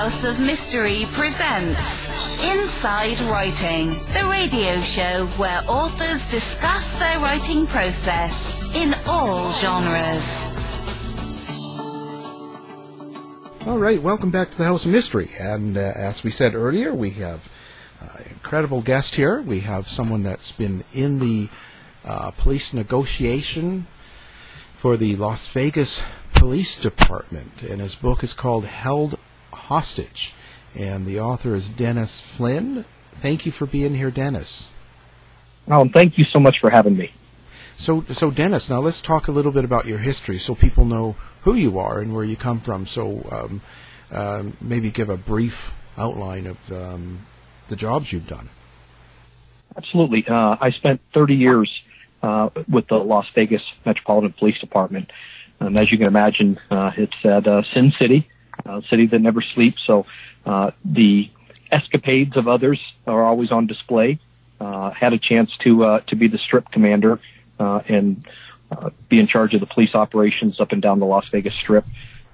House of Mystery presents Inside Writing, the radio show where authors discuss their writing process in all genres. All right, welcome back to the House of Mystery. And uh, as we said earlier, we have an incredible guest here. We have someone that's been in the uh, police negotiation for the Las Vegas Police Department, and his book is called Held Hostage. And the author is Dennis Flynn. Thank you for being here, Dennis. Oh, thank you so much for having me. So, so Dennis, now let's talk a little bit about your history, so people know who you are and where you come from. So, um, uh, maybe give a brief outline of um, the jobs you've done. Absolutely. Uh, I spent 30 years uh, with the Las Vegas Metropolitan Police Department. And as you can imagine, uh, it's at uh, Sin City, a city that never sleeps. So uh, the escapades of others are always on display. Uh, had a chance to uh, to be the strip commander uh, and uh, be in charge of the police operations up and down the Las Vegas Strip.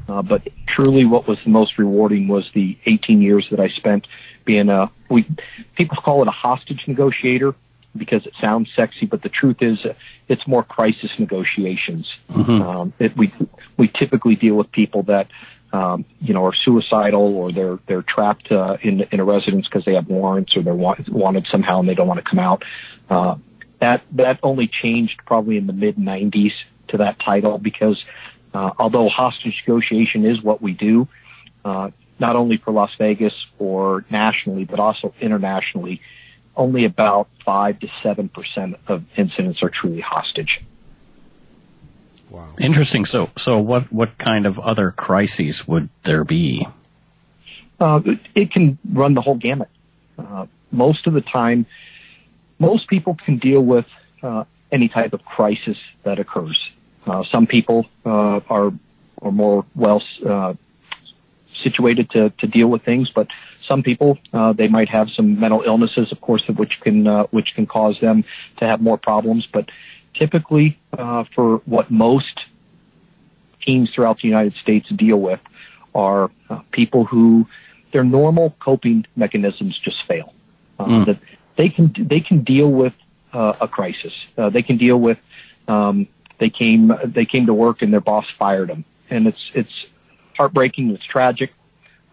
Uh, but truly, what was the most rewarding was the 18 years that I spent being a we people call it a hostage negotiator because it sounds sexy, but the truth is uh, it's more crisis negotiations. Mm-hmm. Um, it, we we typically deal with people that um, you know are suicidal or they're they're trapped uh, in in a residence because they have warrants or they're want, wanted somehow and they don't want to come out. Uh, that that only changed probably in the mid 90s to that title because uh, although hostage negotiation is what we do, uh, not only for Las Vegas or nationally, but also internationally, only about five to seven percent of incidents are truly hostage. Wow. Interesting. So, so what, what kind of other crises would there be? Uh, it, it can run the whole gamut. Uh, most of the time, most people can deal with uh, any type of crisis that occurs. Uh, some people uh, are are more well uh, situated to, to deal with things, but some people uh, they might have some mental illnesses, of course, which can uh, which can cause them to have more problems. But typically, uh, for what most teams throughout the United States deal with, are uh, people who their normal coping mechanisms just fail. Uh, Mm. That they can they can deal with uh, a crisis. Uh, they can deal with um, they came they came to work and their boss fired them, and it's it's heartbreaking. It's tragic,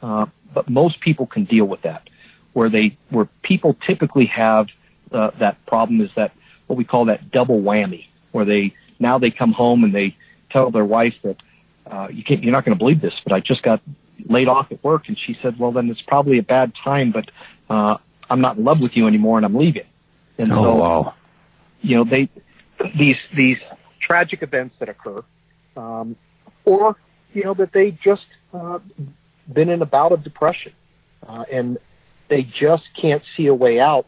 uh, but most people can deal with that. Where they where people typically have uh, that problem is that what we call that double whammy, where they now they come home and they tell their wife that uh, you can't, you're not going to believe this, but I just got laid off at work, and she said, well, then it's probably a bad time, but uh, I'm not in love with you anymore, and I'm leaving. And Oh, so, wow. you know, they these these tragic events that occur, um, or you know that they just uh, been in a bout of depression, uh, and they just can't see a way out.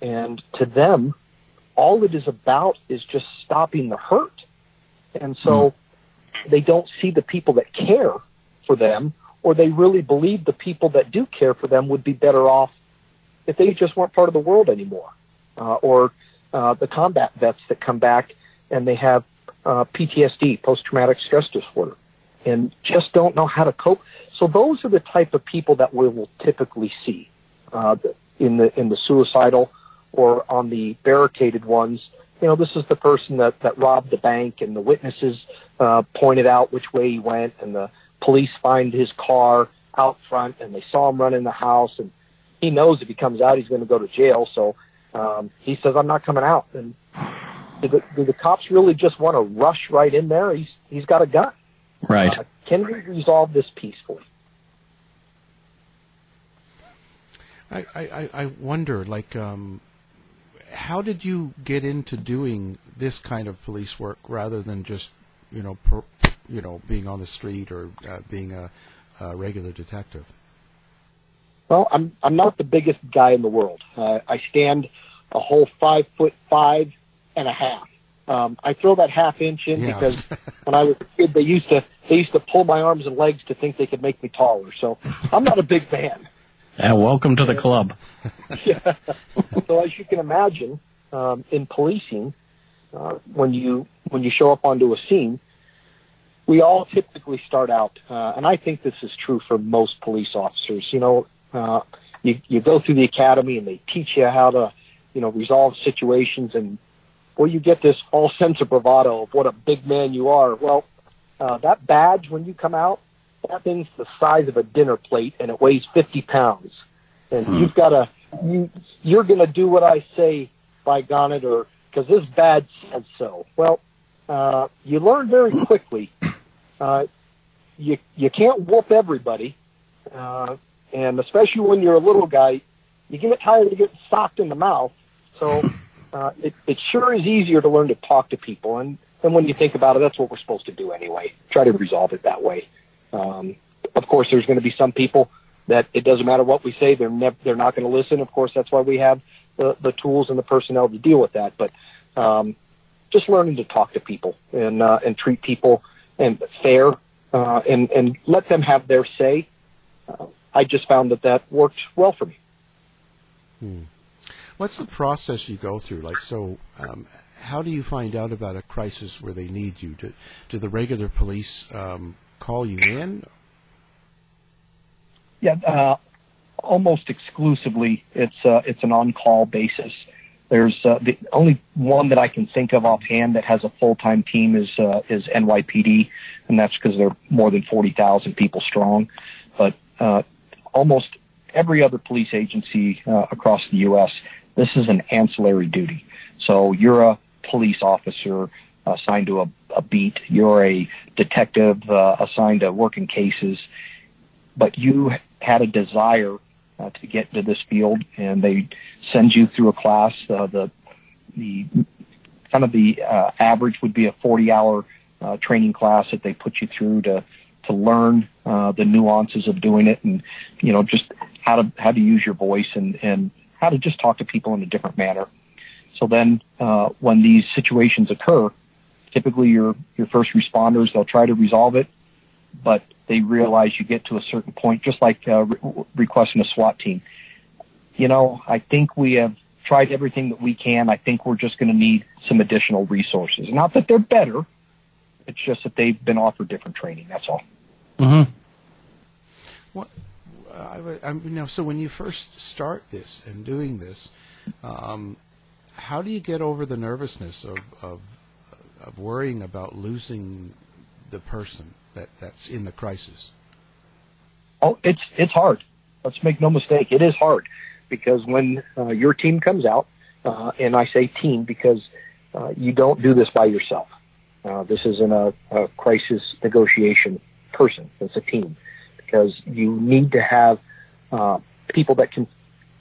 And to them, all it is about is just stopping the hurt. And so they don't see the people that care for them, or they really believe the people that do care for them would be better off if they just weren't part of the world anymore. Uh, or uh, the combat vets that come back and they have uh, PTSD, post-traumatic stress disorder, and just don't know how to cope. So those are the type of people that we will typically see uh, in the in the suicidal or on the barricaded ones. You know, this is the person that that robbed the bank, and the witnesses uh, pointed out which way he went, and the police find his car out front, and they saw him run in the house, and he knows if he comes out, he's going to go to jail. So um, he says, "I'm not coming out." And do the, do the cops really just want to rush right in there? He's he's got a gun. Right. Uh, can we resolve this peacefully? I, I, I- I wonder, like, um, how did you get into doing this kind of police work rather than just, you know, per, you know, being on the street or uh, being a, a regular detective? Well, I'm I'm not the biggest guy in the world. Uh, I stand a whole five foot five and a half. Um, I throw that half inch in Yeah. because when I was a kid, they used to they used to pull my arms and legs to think they could make me taller. So I'm not a big man. Yeah, welcome to the club. yeah. So as you can imagine, um, in policing, uh, when you when you show up onto a scene, we all typically start out, uh, and I think this is true for most police officers. You know, uh, you you go through the academy and they teach you how to, you know, resolve situations, and well, you get this false sense of bravado of what a big man you are. Well, uh, that badge when you come out, that thing's the size of a dinner plate and it weighs 50 pounds. And hmm. you've got to, you, you're going to do what I say by it or because this badge says so. Well, uh, you learn very quickly. Uh, you, you can't whoop everybody. Uh, and especially when you're a little guy, you get tired of getting socked in the mouth. So, uh, it, it sure is easier to learn to talk to people. And, and when you think about it, that's what we're supposed to do anyway. Try to resolve it that way. Um, of course, there's going to be some people that it doesn't matter what we say; they're never they're not going to listen. Of course, that's why we have the the tools and the personnel to deal with that. But um, just learning to talk to people and uh, and treat people and fair uh, and and let them have their say. Uh, I just found that that worked well for me. Hmm. What's the process you go through? Like, so um, how do you find out about a crisis where they need you? Do, do the regular police um, call you in? Yeah, uh, almost exclusively. It's uh, it's an on-call basis. There's uh, the only one that I can think of offhand that has a full-time team is uh, is NYPD, and that's because they're more than forty thousand people strong. But uh, almost every other police agency uh, across the U.S. This is an ancillary duty. So you're a police officer assigned to a, a beat. You're a detective uh, assigned to working cases, but you had a desire uh, to get into this field, and they send you through a class. Uh, the the kind of the uh, average would be a 40 hour uh, training class that they put you through to to learn uh, the nuances of doing it, and you know just how to how to use your voice and and how to just talk to people in a different manner. So then, uh, when these situations occur, typically your your first responders they'll try to resolve it, but they realize you get to a certain point, just like uh, re- requesting a SWAT team. You know, I think we have tried everything that we can. I think we're just going to need some additional resources. Not that they're better, it's just that they've been offered different training. That's all. Mm-hmm. What? Uh, I, I, you know, so when you first start this and doing this, um, how do you get over the nervousness of, of of worrying about losing the person that, that's in the crisis? Oh, it's it's hard. Let's make no mistake. It is hard because when uh, your team comes out, uh, and I say team because uh, you don't do this by yourself. Uh, this isn't a, a crisis negotiation person. It's a team because you need to have uh, people that can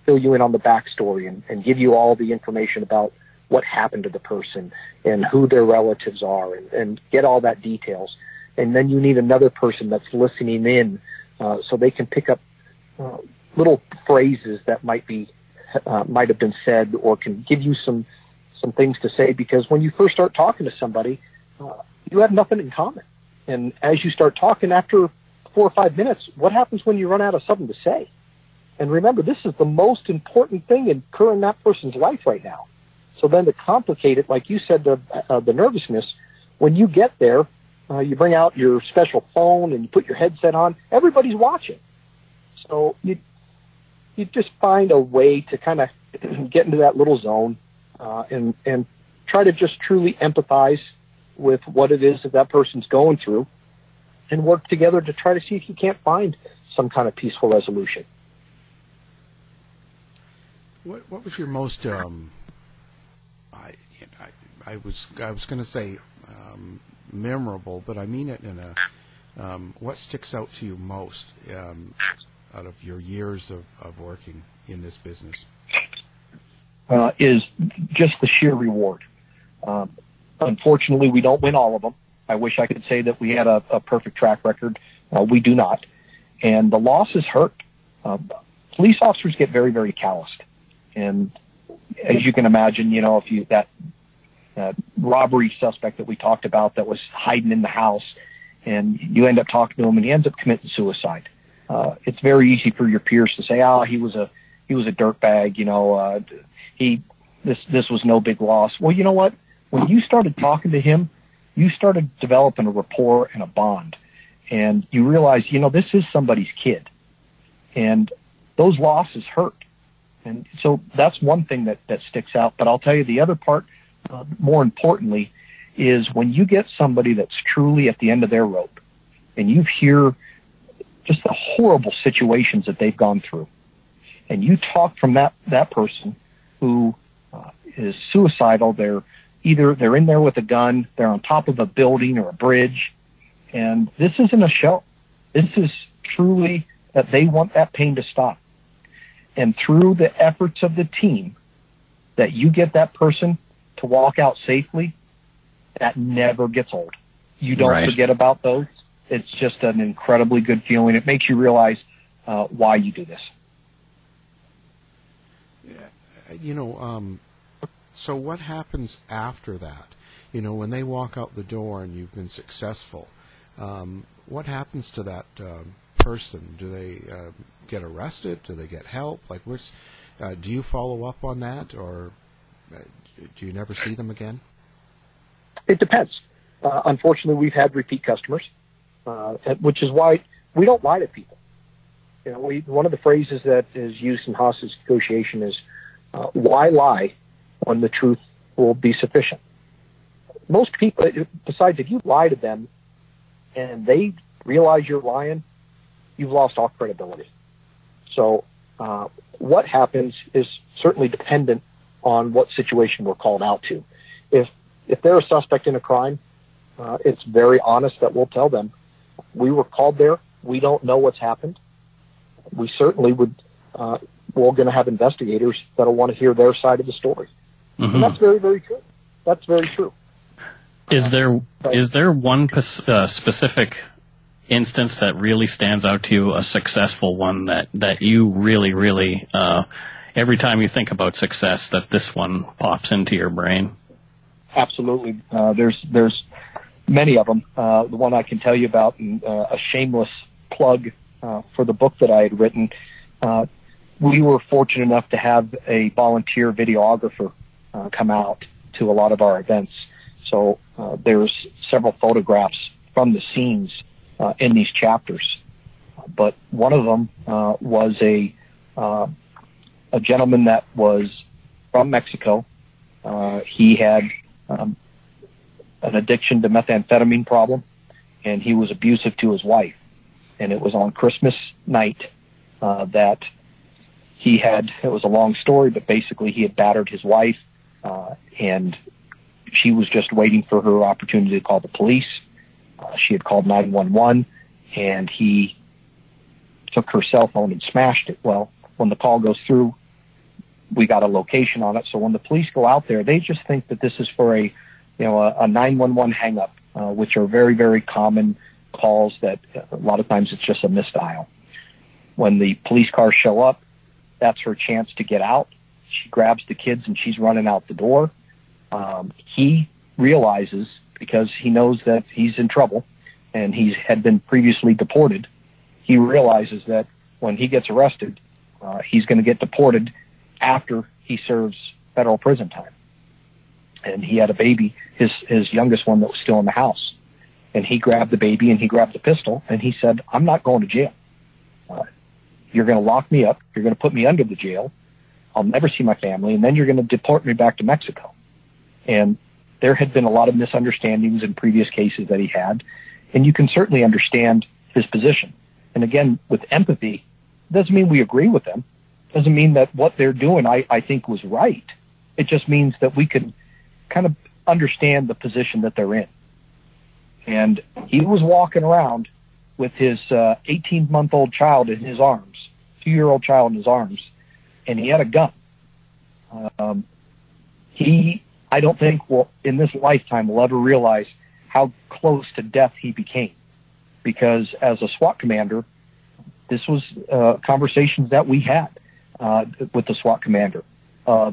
fill you in on the backstory and, and give you all the information about what happened to the person and who their relatives are and, and get all that details. And then you need another person that's listening in uh, so they can pick up uh, little phrases that might be uh, might have been said or can give you some some things to say because when you first start talking to somebody, uh, you have nothing in common. And as you start talking after four or five minutes, what happens when you run out of something to say? And remember, this is the most important thing in occurring that person's life right now. So then to complicate it, like you said, the, uh, the nervousness, when you get there, uh, you bring out your special phone and you put your headset on, everybody's watching. So you, you just find a way to kind of get into that little zone, uh, and, and try to just truly empathize with what it is that that person's going through and work together to try to see if you can't find some kind of peaceful resolution. What, what was your most um, I was I was going to say um, memorable, but I mean it in a um, what sticks out to you most um, out of your years of, of working in this business? Uh, is just the sheer reward. Um, unfortunately, we don't win all of them. I wish I could say that we had a, a perfect track record. Uh, we do not, and the losses hurt. Uh, police officers get very, very calloused, and as you can imagine, you know, if you that uh, robbery suspect that we talked about that was hiding in the house, and you end up talking to him, and he ends up committing suicide. Uh, it's very easy for your peers to say, "Oh, he was a he was a dirtbag," you know, uh, he this this was no big loss. Well, you know what? When you started talking to him, you started developing a rapport and a bond. And you realize, you know, this is somebody's kid. And those losses hurt. And so that's one thing that, that sticks out. But I'll tell you the other part, uh, more importantly, is when you get somebody that's truly at the end of their rope and you hear just the horrible situations that they've gone through and you talk from that, that person who uh, is suicidal, they're either they're in there with a gun, they're on top of a building or a bridge, and this isn't a show. This is truly that they want that pain to stop. And through the efforts of the team, that you get that person to walk out safely, that never gets old. You don't Right. forget about those. It's just an incredibly good feeling. It makes you realize uh, why you do this. you know, um, so what happens after that? You know, when they walk out the door and you've been successful, um, what happens to that um, person? Do they uh, get arrested? Do they get help? Like, where's, uh, do you follow up on that, or uh, do you never see them again? It depends. Uh, unfortunately, we've had repeat customers, uh, which is why we don't lie to people. You know, we, one of the phrases that is used in hostage negotiation is, uh, why lie when the truth will be sufficient? Most people, besides if you lie to them and they realize you're lying, you've lost all credibility. So, uh, what happens is certainly dependent on what situation we're called out to. If if they're a suspect in a crime, uh, it's very honest that we'll tell them we were called there. We don't know what's happened. We certainly would. Uh, we're going to have investigators that'll want to hear their side of the story, and that's very, very true. That's very true. Is there is there one uh, specific instance that really stands out to you, a successful one that that you really really uh, every time you think about success that this one pops into your brain? Absolutely. Uh, there's there's many of them. Uh, the one I can tell you about, and uh, a shameless plug uh, for the book that I had written. Uh, we were fortunate enough to have a volunteer videographer uh, come out to a lot of our events. So there's several photographs from the scenes in these chapters. But one of them was a a gentleman that was from Mexico. Uh, he had um, an addiction to methamphetamine problem, and he was abusive to his wife. And it was on Christmas night uh, that he had. It was a long story, but basically he had battered his wife, uh, and she was just waiting for her opportunity to call the police. Uh, she had called 911, and he took her cell phone and smashed it. Well, when the call goes through, we got a location on it. So when the police go out there, they just think that this is for a, you know, a, a 911 hang up, uh, which are very, very common calls that a lot of times it's just a misdial. When the police cars show up, that's her chance to get out. She grabs the kids and she's running out the door. Um, he realizes because he knows that he's in trouble and he had been previously deported. He realizes that when he gets arrested, uh, he's going to get deported after he serves federal prison time. And he had a baby, his his youngest one that was still in the house. And he grabbed the baby and he grabbed the pistol and he said, "I'm not going to jail. Uh, you're going to lock me up. You're going to put me under the jail. I'll never see my family, and then you're going to deport me back to Mexico." And there had been a lot of misunderstandings in previous cases that he had, and you can certainly understand his position. And again, with empathy, doesn't mean we agree with them. Doesn't mean that what they're doing I, I think was right. It just means that we can kind of understand the position that they're in. And he was walking around with his 18 uh, month old child in his arms, two year old child in his arms, and he had a gun. Um, he, I don't think, will in this lifetime will ever realize how close to death he became, because as a SWAT commander, this was uh, conversations that we had uh, with the SWAT commander. Uh,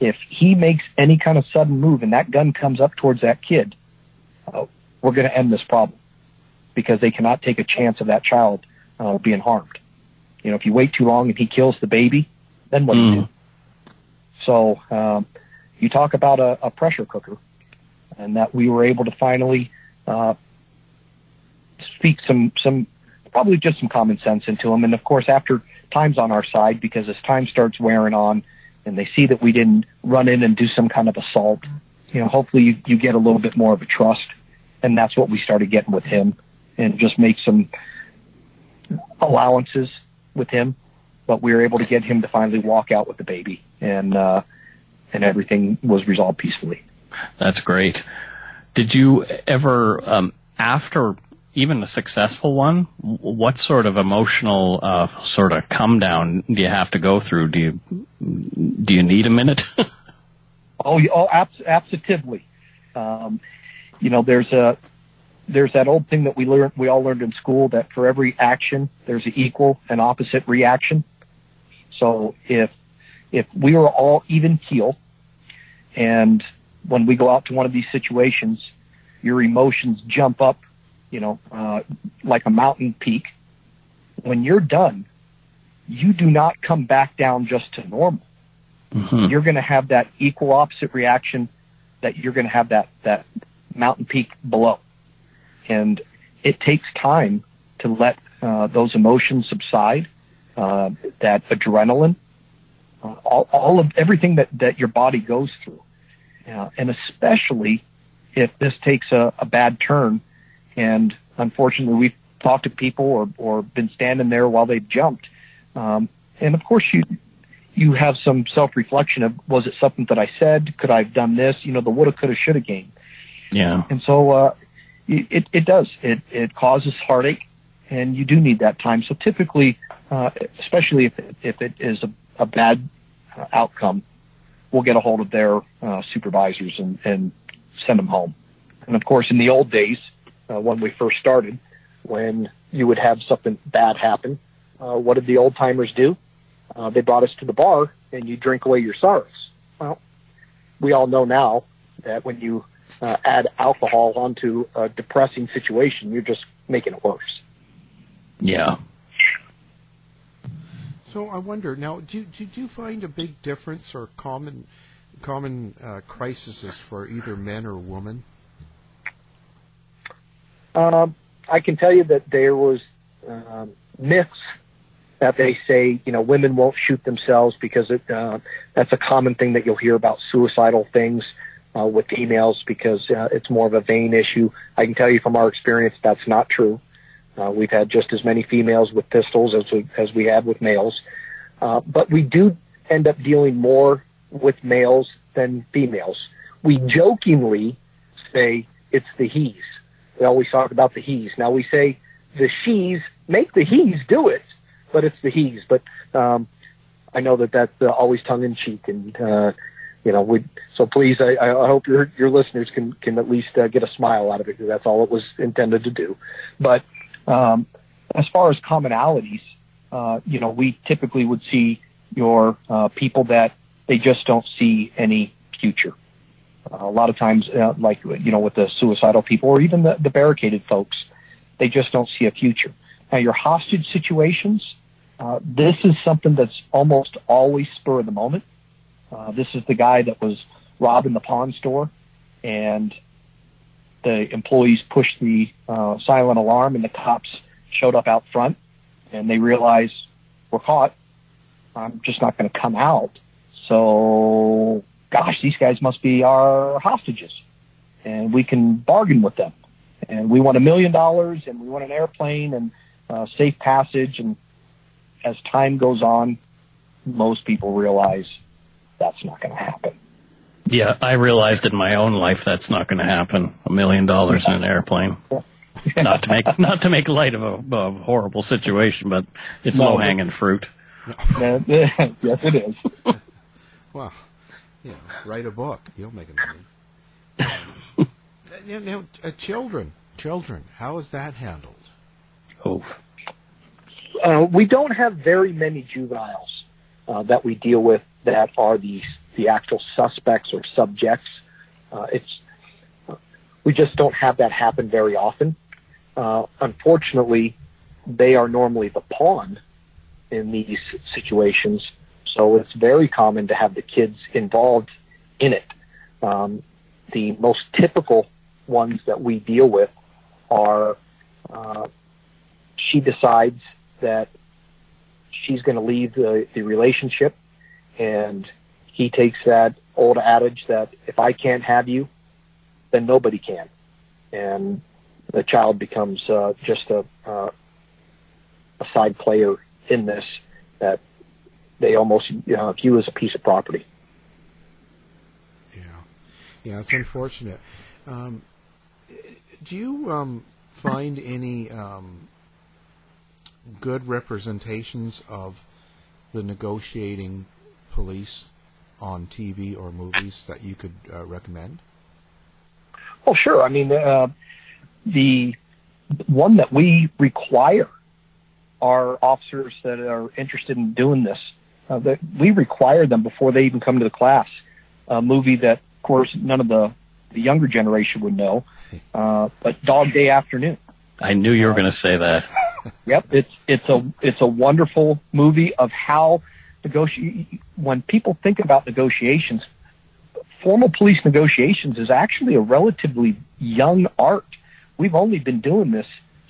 if he makes any kind of sudden move and that gun comes up towards that kid, uh, we're going to end this problem because they cannot take a chance of that child uh, being harmed. You know, if you wait too long and he kills the baby, then what do you Mm. do? So um, you talk about a, a pressure cooker. and that we were able to finally uh, speak some some probably just some common sense into him. And of course, after time's on our side, because as time starts wearing on, and they see that we didn't run in and do some kind of assault, you know, hopefully you, you get a little bit more of a trust, and that's what we started getting with him, and just make some allowances with him. But we were able to get him to finally walk out with the baby, and uh, and everything was resolved peacefully. That's great. Did you ever, um, after even a successful one, what sort of emotional uh, sort of come down do you have to go through? Do you do you need a minute? oh, oh, abs- absolutely. Um, you know, there's a there's that old thing that we learned we all learned in school that for every action there's an equal and opposite reaction. So if if we were all even keel, and when we go out to one of these situations, your emotions jump up you know, uh, like a mountain peak. When you're done, you do not come back down just to normal. Mm-hmm. You're going to have that equal opposite reaction that you're going to have that, that mountain peak below. And it takes time to let uh, those emotions subside, uh, that adrenaline, uh, all, all of everything that, that your body goes through. Uh, and especially if this takes a, a bad turn and unfortunately, we've talked to people or, or been standing there while they've jumped. Um, and of course, you you have some self reflection of was it something that I said? Could I have done this? You know, the woulda, coulda, shoulda game. Yeah. And so uh, it it does it it causes heartache, and you do need that time. So typically, uh, especially if it, if it is a, a bad uh, outcome, we'll get a hold of their uh, supervisors and and send them home. And of course, in the old days, uh, when we first started, when you would have something bad happen. Uh, what did the old timers do? Uh, they brought us to the bar and you drink away your sorrows. Well, we all know now that when you uh, add alcohol onto a depressing situation, you're just making it worse. Yeah. So I wonder now, do, do, do you find a big difference or common common uh, crises for either men or women? Um, I can tell you that there was um, myths that they say, you know, women won't shoot themselves because it, uh, that's a common thing that you'll hear about suicidal things uh, with females because uh, it's more of a vain issue. I can tell you from our experience that's not true. Uh, we've had just as many females with pistols as we, as we have with males. Uh, but we do end up dealing more with males than females. We jokingly say it's the he's. We always talk about the he's. Now we say the she's make the he's do it, but it's the he's. But um, I know that that's uh, always tongue in cheek, and uh, you know, we. So please, I, I hope your your listeners can can at least uh, get a smile out of it because that's all it was intended to do. But um, as far as commonalities, uh, you know, we typically would see your uh, people that they just don't see any future. A lot of times, uh, like you know, with the suicidal people or even the, the barricaded folks, they just don't see a future. Now, your hostage situations, uh, this is something that's almost always spur of the moment. Uh, this is the guy that was robbing the pawn store, and the employees pushed the uh, silent alarm, and the cops showed up out front, and they realized we're caught. I'm just not going to come out. So gosh, these guys must be our hostages and we can bargain with them. And we want a million dollars and we want an airplane and uh, safe passage. And as time goes on, most people realize that's not going to happen. Yeah, I realized in my own life that's not going to happen. A million dollars in an airplane. not to make not to make light of a, a horrible situation, but it's no, low hanging fruit. yes, it is. Well, you know, write a book. You'll make a million. you know, uh, children, children. How is that handled? Oh. Uh, we don't have very many juveniles uh, that we deal with that are the the actual suspects or subjects. Uh, it's we just don't have that happen very often. Uh, unfortunately, they are normally the pawn in these situations so it's very common to have the kids involved in it. Um, the most typical ones that we deal with are uh, she decides that she's going to leave the, the relationship and he takes that old adage that if I can't have you, then nobody can. And the child becomes uh, just a, uh, a side player in this that they almost you know, view as a piece of property. Yeah, yeah, it's unfortunate. Um, do you um, find any um, good representations of the negotiating police on TV or movies that you could uh, recommend? Well, sure. I mean, uh, the one that we require our officers that are interested in doing this, uh, that we require them before they even come to the class. A movie that, of course, none of the, the younger generation would know, uh, but Dog Day Afternoon. I knew you were going to say that. yep, it's it's a it's a wonderful movie of how negotiate when people think about negotiations. Formal police negotiations is actually a relatively young art. We've only been doing this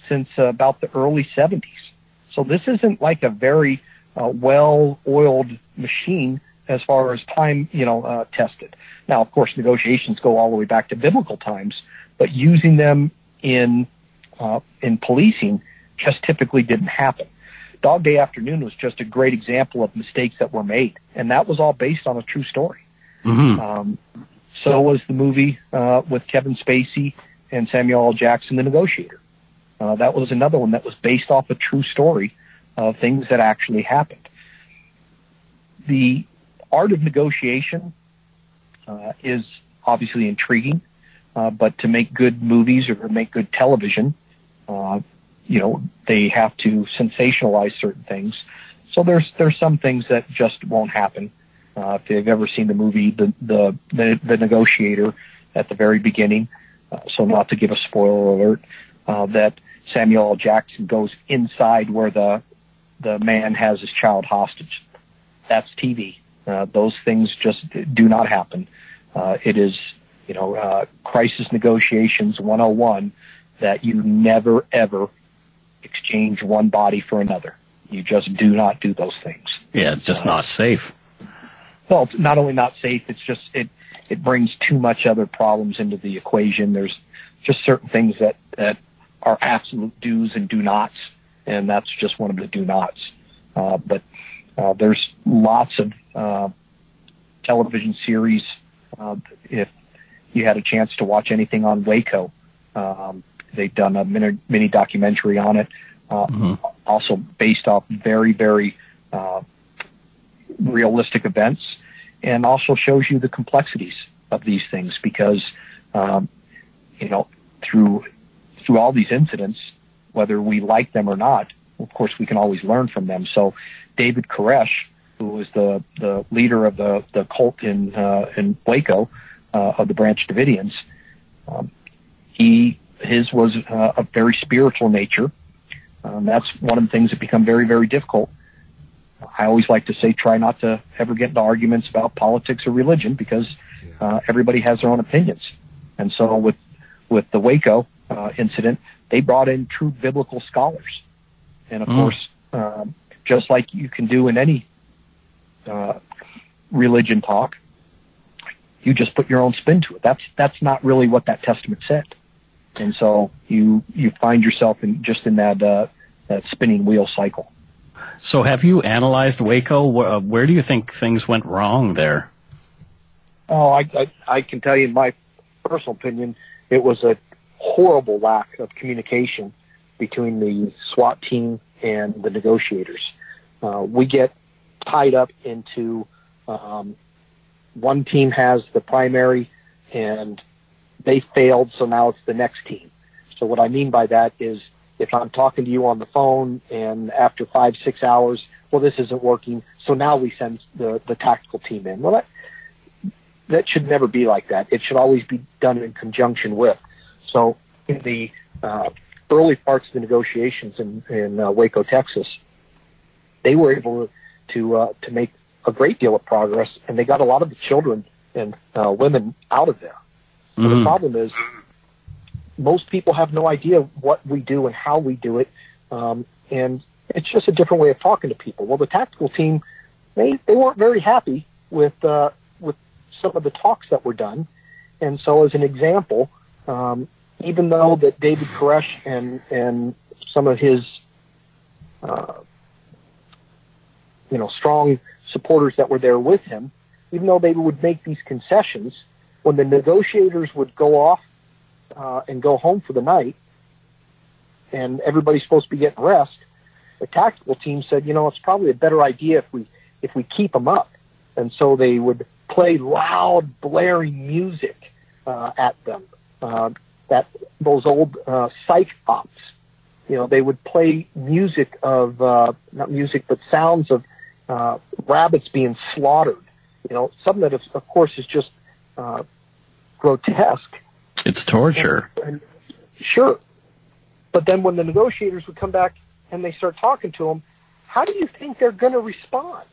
since uh, about the early 70s. So this isn't like a very uh, well-oiled machine as far as time, you know, uh, tested. Now, of course, negotiations go all the way back to biblical times, but using them in uh, in policing just typically didn't happen. Dog Day Afternoon was just a great example of mistakes that were made, and that was all based on a true story. Mm-hmm. Um, so was the movie uh, with Kevin Spacey and Samuel L. Jackson, The Negotiator. Uh, that was another one that was based off a true story of things that actually happened. The art of negotiation uh, is obviously intriguing, uh, but to make good movies or make good television, uh, you know, they have to sensationalize certain things. So there's there's some things that just won't happen. Uh, if you've ever seen the movie the the the, the Negotiator at the very beginning, uh, so not to give a spoiler alert, uh, that Samuel L. Jackson goes inside where the the man has his child hostage. That's TV. Uh, those things just do not happen. Uh, it is, you know, uh, crisis negotiations 101 that you never ever exchange one body for another. You just do not do those things. Yeah, it's just not safe. Well, not only not safe, it's just it it brings too much other problems into the equation. There's just certain things that that are absolute do's and do nots, and that's just one of the do nots. Uh, but uh, there's lots of uh, television series. Uh, if you had a chance to watch anything on Waco, um, they've done a mini, mini documentary on it, uh, mm-hmm. also based off very, very uh, realistic events, and also shows you the complexities of these things because, um, you know, through through all these incidents, whether we like them or not, of course, we can always learn from them. So, David Koresh, who was the the leader of the the cult in uh, in Waco uh, of the Branch Davidians, um, he his was uh, a very spiritual nature. Um, that's one of the things that become very very difficult. I always like to say, try not to ever get into arguments about politics or religion because uh, everybody has their own opinions. And so with with the Waco uh, incident, they brought in true biblical scholars, and of mm. course, um, just like you can do in any uh, religion talk, you just put your own spin to it. That's that's not really what that testament said, and so you you find yourself in just in that uh, that spinning wheel cycle. So, have you analyzed Waco? Where, uh, where do you think things went wrong there? Oh, I, I I can tell you, in my personal opinion, it was a horrible lack of communication between the SWAT team and the negotiators. Uh, we get tied up into um, one team has the primary and they failed, so now it's the next team. So what I mean by that is if I'm talking to you on the phone and after five, six hours, well, this isn't working, so now we send the, the tactical team in. Well, that, that should never be like that. It should always be done in conjunction with. So in the uh, early parts of the negotiations in, in uh, Waco, Texas, they were able to uh, to make a great deal of progress, and they got a lot of the children and uh, women out of there. And the problem is most people have no idea what we do and how we do it, um, and it's just a different way of talking to people. Well, the tactical team, they they weren't very happy with uh, with some of the talks that were done, and so as an example, um, even though that David Koresh and and some of his uh, you know strong supporters that were there with him, even though they would make these concessions, when the negotiators would go off uh, and go home for the night, and everybody's supposed to be getting rest, the tactical team said, you know, it's probably a better idea if we if we keep them up, and so they would play loud, blaring music uh, at them. Uh, that those old uh, psych ops, you know, they would play music of uh, not music, but sounds of uh, rabbits being slaughtered. You know, something that, is, of course, is just uh, grotesque. It's torture. And, and, sure, but then when the negotiators would come back and they start talking to them, how do you think they're going to respond?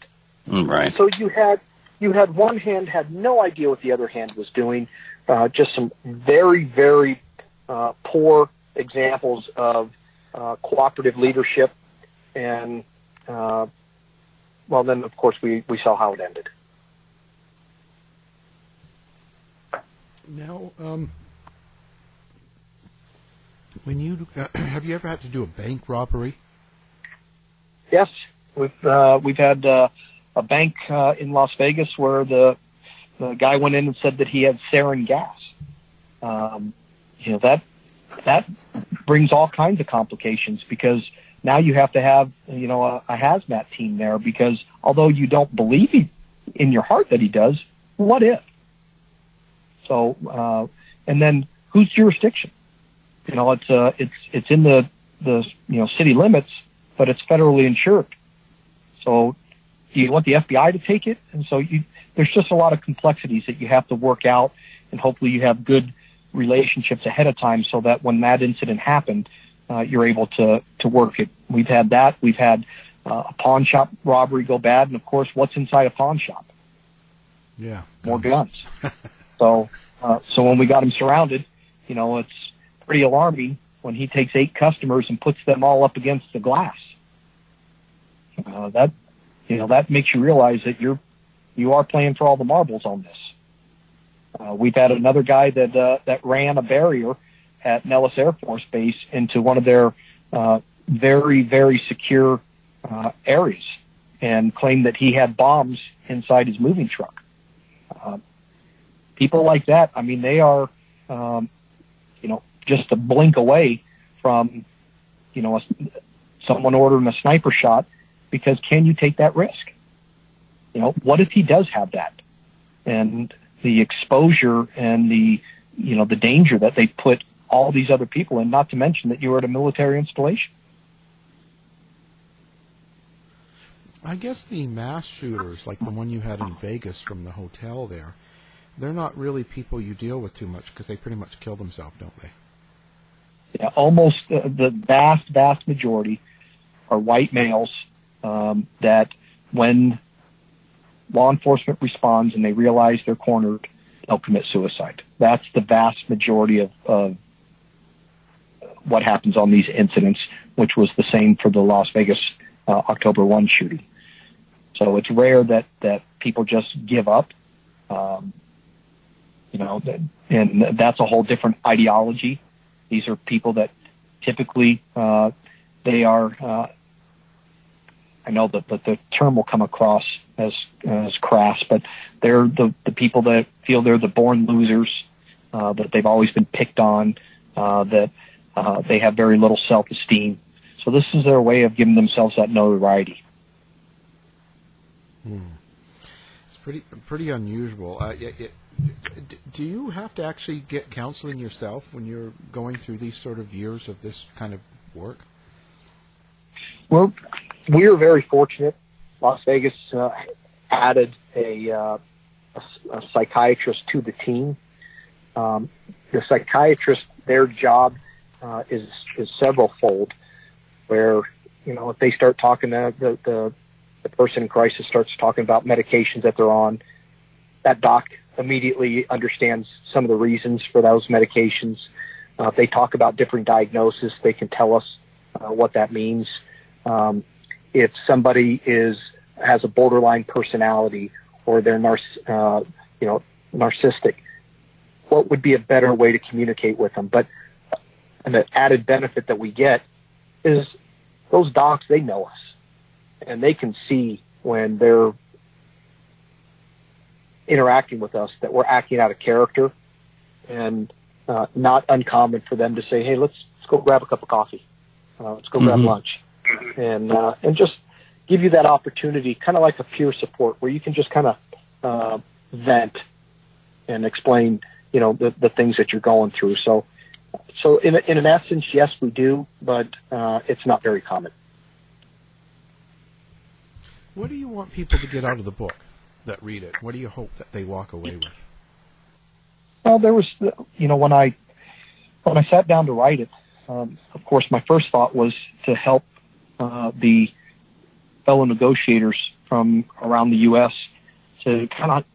Mm, Right. So you had you had one hand had no idea what the other hand was doing. Uh, just some very very uh, poor examples of uh, cooperative leadership, and uh, well, then of course we we saw how it ended. Now, um, when you uh, have you ever had to do a bank robbery? Yes, we've uh, we've had uh, a bank uh, in Las Vegas where the the guy went in and said that he had sarin gas. Um, you know that that brings all kinds of complications because now you have to have you know a, a hazmat team there because although you don't believe he, in your heart that he does, what if? So uh, and then whose jurisdiction? You know, it's uh, it's it's in the the you know city limits, but it's federally insured. So do you want the FBI to take it? And so you, there's just a lot of complexities that you have to work out, and hopefully you have good relationships ahead of time so that when that incident happened, uh, you're able to to work it. We've had that. We've had uh, a pawn shop robbery go bad, and of course, what's inside a pawn shop? Yeah, More guns. so uh, so when we got him surrounded, you know, it's pretty alarming when he takes eight customers and puts them all up against the glass. Uh, that you know that makes you realize that you're you are playing for all the marbles on this. Uh, we've had another guy that uh, that ran a barrier at Nellis Air Force Base into one of their uh, very very secure uh, areas and claimed that he had bombs inside his moving truck. Uh, people like that, I mean, they are, um, you know, just a blink away from, you know, a, someone ordering a sniper shot because can you take that risk? You know, what if he does have that? And the exposure and the, you know, the danger that they put all these other people in, not to mention that you were at a military installation. I guess the mass shooters, like the one you had in Vegas from the hotel there, they're not really people you deal with too much because they pretty much kill themselves, don't they? Yeah, almost uh, the vast, vast majority are white males um, that, when law enforcement responds and they realize they're cornered, they'll commit suicide. That's the vast majority of, of what happens on these incidents, which was the same for the Las Vegas uh, October 1 shooting. So it's rare that, that people just give up. Um, you know, and that's a whole different ideology. These are people that typically, uh, they are, uh, I know that, that the term will come across as, as crass, but they're the, the people that feel they're the born losers, uh, that they've always been picked on, uh, that, uh, they have very little self-esteem. So this is their way of giving themselves that notoriety. It's pretty pretty unusual. Uh, y y d- do you have to actually get counseling yourself when you're going through these sort of years of this kind of work? Well, we are very fortunate. Las Vegas uh, added a, uh, a, a psychiatrist to the team. Um, the psychiatrist, their job uh, is is several fold. Where you know if they start talking to the, the the person in crisis starts talking about medications that they're on, that doc immediately understands some of the reasons for those medications. Uh, if they talk about different diagnoses, they can tell us uh, what that means. Um, if somebody is has a borderline personality or they're nar- uh, you know narcissistic, what would be a better way to communicate with them? But and the added benefit that we get is those docs they know us and they can see when they're interacting with us that we're acting out of character and uh, not uncommon for them to say, "Hey, let's let's go grab a cup of coffee, uh, let's go mm-hmm. grab lunch," and uh, and just give you that opportunity, kind of like a peer support, where you can just kind of uh, vent and explain, you know, the the things that you're going through. So, so in in an essence, yes, we do, but uh, it's not very common. What do you want people to get out of the book that read it? What do you hope that they walk away with? Well, there was, you know, when I when I sat down to write it, um, of course, my first thought was to help uh, the fellow negotiators from around the U.S. to kind of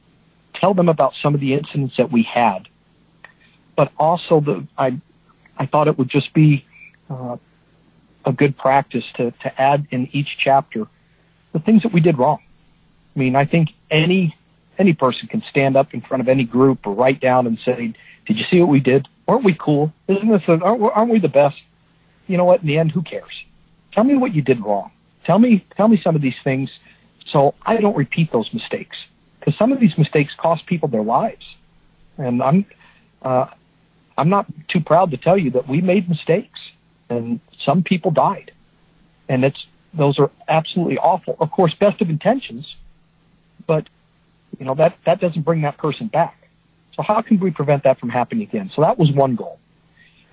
tell them about some of the incidents that we had, but also the I I thought it would just be uh, a good practice to to add in each chapter the things that we did wrong. I mean, I think any any person can stand up in front of any group or write down and say, "Did you see what we did? Aren't we cool? Isn't this? A, aren't, aren't we the best?" You know what? In the end, who cares? Tell me what you did wrong. Tell me tell me some of these things, so I don't repeat those mistakes. Because some of these mistakes cost people their lives, and I'm uh, I'm not too proud to tell you that we made mistakes, and some people died, and it's those are absolutely awful. Of course, best of intentions, but you know that that doesn't bring that person back. So how can we prevent that from happening again? So that was one goal,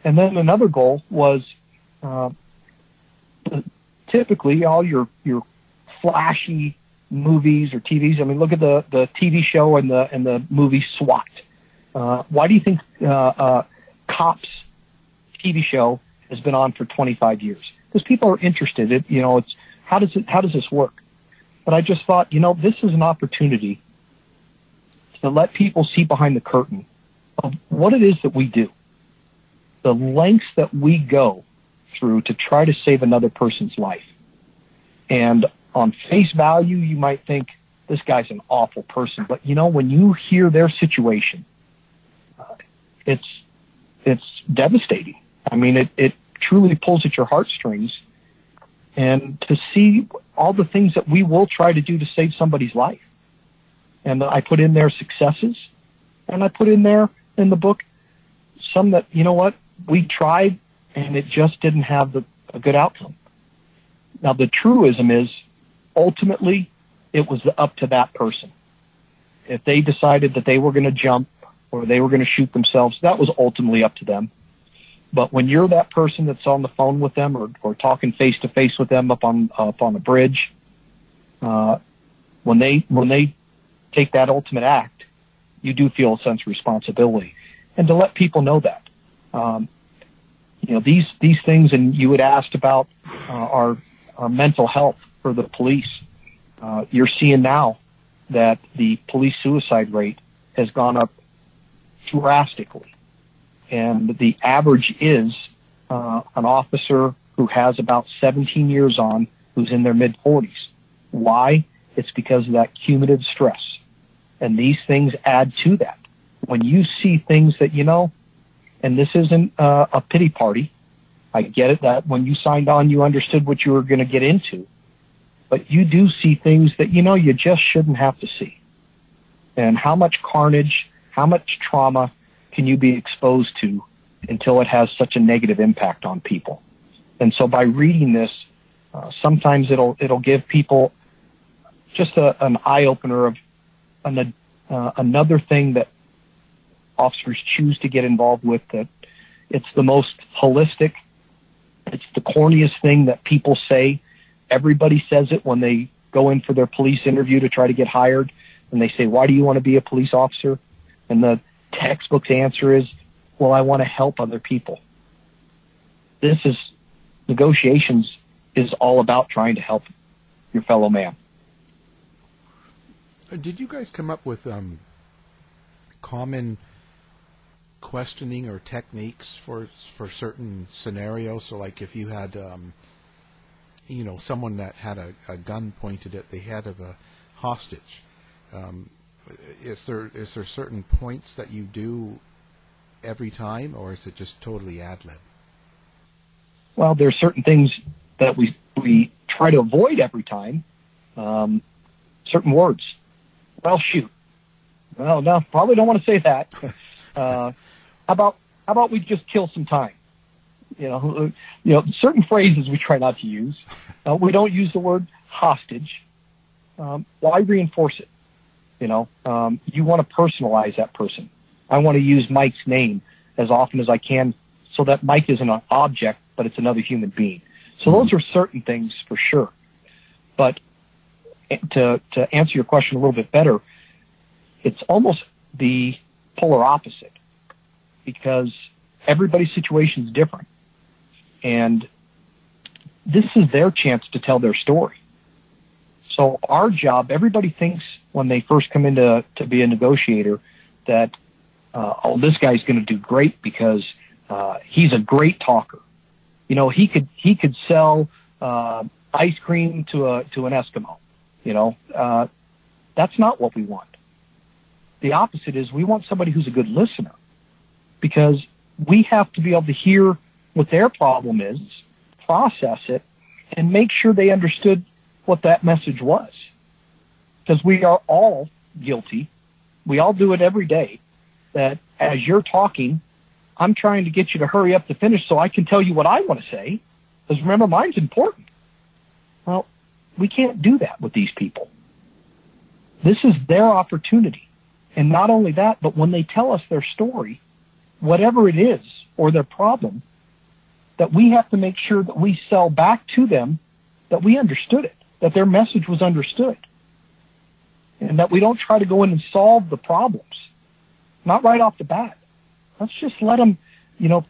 and then another goal was uh, typically all your your flashy movies or TVs. I mean, look at the the TV show and the and the movie SWAT. Uh, why do you think uh, uh, Cops TV show has been on for 25 years? because people are interested. It, you know, it's how does it how does this work? But I just thought, you know, this is an opportunity to let people see behind the curtain of what it is that we do, the lengths that we go through to try to save another person's life. And on face value, you might think this guy's an awful person, but you know, when you hear their situation, uh, it's it's devastating. I mean, it, it truly pulls at your heartstrings and to see all the things that we will try to do to save somebody's life. And I put in there successes and I put in there in the book some that, you know what, we tried and it just didn't have the, a good outcome. Now the truism is ultimately it was up to that person. If they decided that they were going to jump or they were going to shoot themselves, that was ultimately up to them. But when you're that person that's on the phone with them or, or talking face to face with them up on up on a bridge, uh, when they when they take that ultimate act, you do feel a sense of responsibility, and to let people know that. Um, you know these these things, and you had asked about uh, our our mental health for the police. Uh, you're seeing now that the police suicide rate has gone up drastically and the average is uh, an officer who has about 17 years on who's in their mid 40s. Why? It's because of that cumulative stress. And these things add to that. When you see things that, you know, and this isn't uh, a pity party. I get it that when you signed on, you understood what you were going to get into. But you do see things that, you know, you just shouldn't have to see. And how much carnage, how much trauma, can you be exposed to until it has such a negative impact on people? And so by reading this, uh, sometimes it'll it'll give people just a, an eye opener of an, uh, another thing that officers choose to get involved with. That it's the most holistic. It's the corniest thing that people say. Everybody says it when they go in for their police interview to try to get hired, and they say, "Why do you want to be a police officer?" And the textbook's answer is, well, I want to help other people. This is negotiations is all about trying to help your fellow man. Did you guys come up with um, common questioning or techniques for for certain scenarios? So, like if you had, um, you know, someone that had a, a gun pointed at the head of a hostage, um, is there is there certain points that you do every time, or is it just totally ad lib? Well, there are certain things that we we try to avoid every time. Um, certain words. Well, shoot. Well, no, probably don't want to say that. Uh, how about how about we just kill some time? You know, uh, you know, certain phrases we try not to use. Uh, we don't use the word hostage. Um, why reinforce it? You know, um, you want to personalize that person. I want to use Mike's name as often as I can so that Mike isn't an object, but it's another human being. So those are certain things for sure. But to, to answer your question a little bit better, it's almost the polar opposite because everybody's situation is different. And this is their chance to tell their story. So our job, everybody thinks when they first come into to be a negotiator that, uh, oh, this guy's going to do great because uh, he's a great talker. You know, he could he could sell uh, ice cream to a to an Eskimo. You know, uh, that's not what we want. The opposite is we want somebody who's a good listener because we have to be able to hear what their problem is, process it, and make sure they understood what that message was. Because we are all guilty. We all do it every day that as you're talking, I'm trying to get you to hurry up to finish so I can tell you what I want to say. Because remember, mine's important. Well, we can't do that with these people. This is their opportunity. And not only that, but when they tell us their story, whatever it is or their problem, that we have to make sure that we sell back to them that we understood it, that their message was understood. And that we don't try to go in and solve the problems. Not right off the bat. Let's just let them, you know,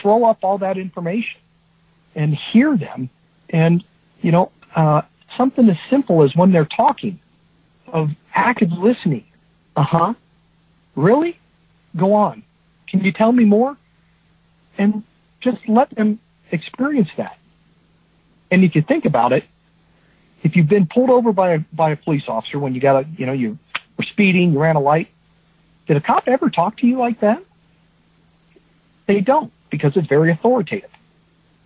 throw up all that information and hear them. And, you know, uh, something as simple as when they're talking of active listening. Uh huh. Really? Go on. Can you tell me more? And just let them experience that. And if you think about it, if you've been pulled over by a, by a police officer when you got a, you know, you were speeding, you ran a light, did a cop ever talk to you like that? They don't because it's very authoritative.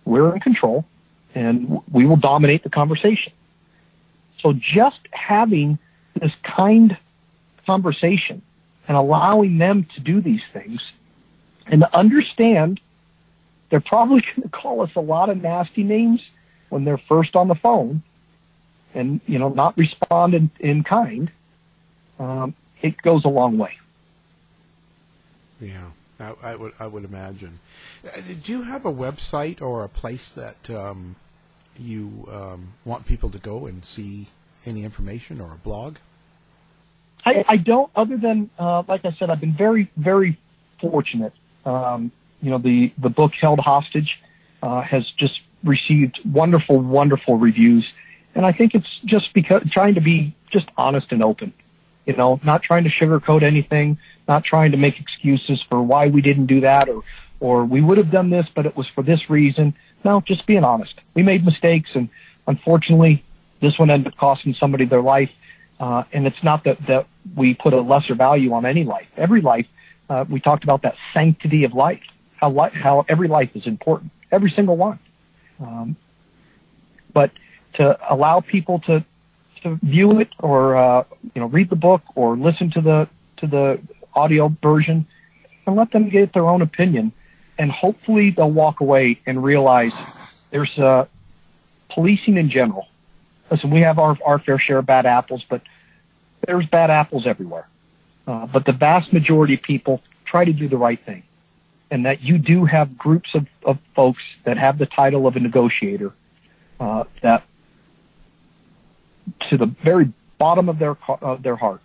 We're in control and we will dominate the conversation. So just having this kind conversation and allowing them to do these things and to understand they're probably going to call us a lot of nasty names when they're first on the phone and, you know, not respond in, in kind. Um, it goes a long way. Yeah. I, I, would I would imagine. Uh, do you have a website or a place that um, you um, want people to go and see any information or a blog? I, I don't. Other than uh, like I said, I've been very very fortunate. Um, you know, the the book Held Hostage uh, has just received wonderful wonderful reviews, and I think it's just because trying to be just honest and open. You know, not trying to sugarcoat anything, not trying to make excuses for why we didn't do that or, or we would have done this, but it was for this reason. No, just being honest. We made mistakes and unfortunately this one ended up costing somebody their life. Uh, and it's not that, that we put a lesser value on any life. Every life, uh, we talked about that sanctity of life, how li- how every life is important, every single one. Um, but to allow people to to view it or uh, you know read the book or listen to the to the audio version and let them get their own opinion and hopefully they'll walk away and realize there's uh, policing in general. Listen, we have our, our fair share of bad apples, but there's bad apples everywhere. Uh, but the vast majority of people try to do the right thing. And that you do have groups of, of folks that have the title of a negotiator uh, that to the very bottom of their of their heart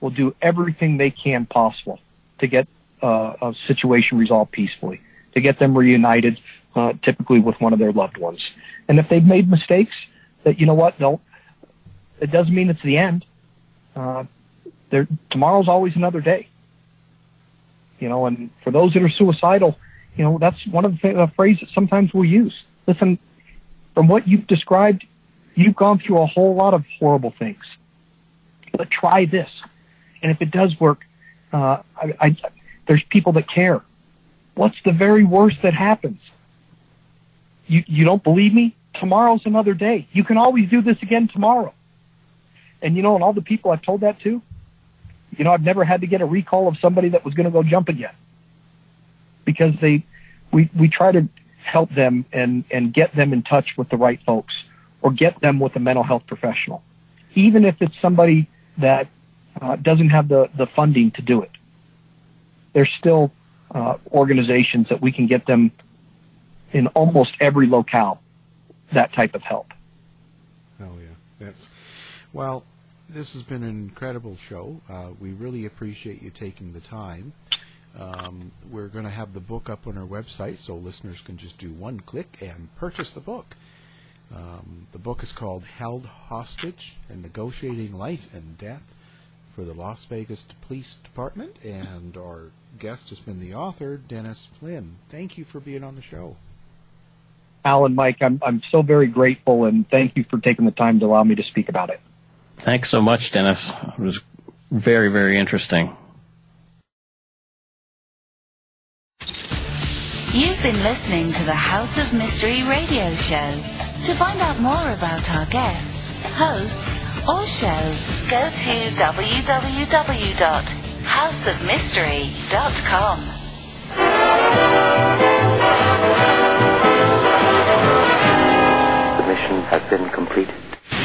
will do everything they can possible to get uh, a situation resolved peacefully, to get them reunited, uh, typically with one of their loved ones. And if they've made mistakes, that you know what, don't. It doesn't mean it's the end. Uh, there, tomorrow's always another day, You know, and for those that are suicidal, you know, that's one of the, th- the phrases sometimes we'll use. Listen, from what you've described, you've gone through a whole lot of horrible things. But try this. And if it does work, uh, I, I, there's people that care. What's the very worst that happens? You, you don't believe me? Tomorrow's another day. You can always do this again tomorrow. And you know, and all the people I've told that to, you know, I've never had to get a recall of somebody that was going to go jump again because they, we, we try to help them and, and get them in touch with the right folks or get them with a mental health professional, even if it's somebody that uh, doesn't have the, the funding to do it. There's still uh, organizations that we can get them in almost every locale that type of help. Oh yeah, that's well. This has been an incredible show. Uh, we really appreciate you taking the time. Um, we're going to have the book up on our website, so listeners can just do one click and purchase the book. Um, the book is called "Held Hostage: and Negotiating Life and Death for the Las Vegas Police Department," and our guest has been the author, Dennis Flynn. Thank you for being on the show. Alan, Mike, I'm, I'm so very grateful and thank you for taking the time to allow me to speak about it. Thanks so much, Dennis. It was very, very interesting. You've been listening to the House of Mystery radio show. To find out more about our guests, hosts, or shows, go to www.houseofmystery.com. The mission has been completed.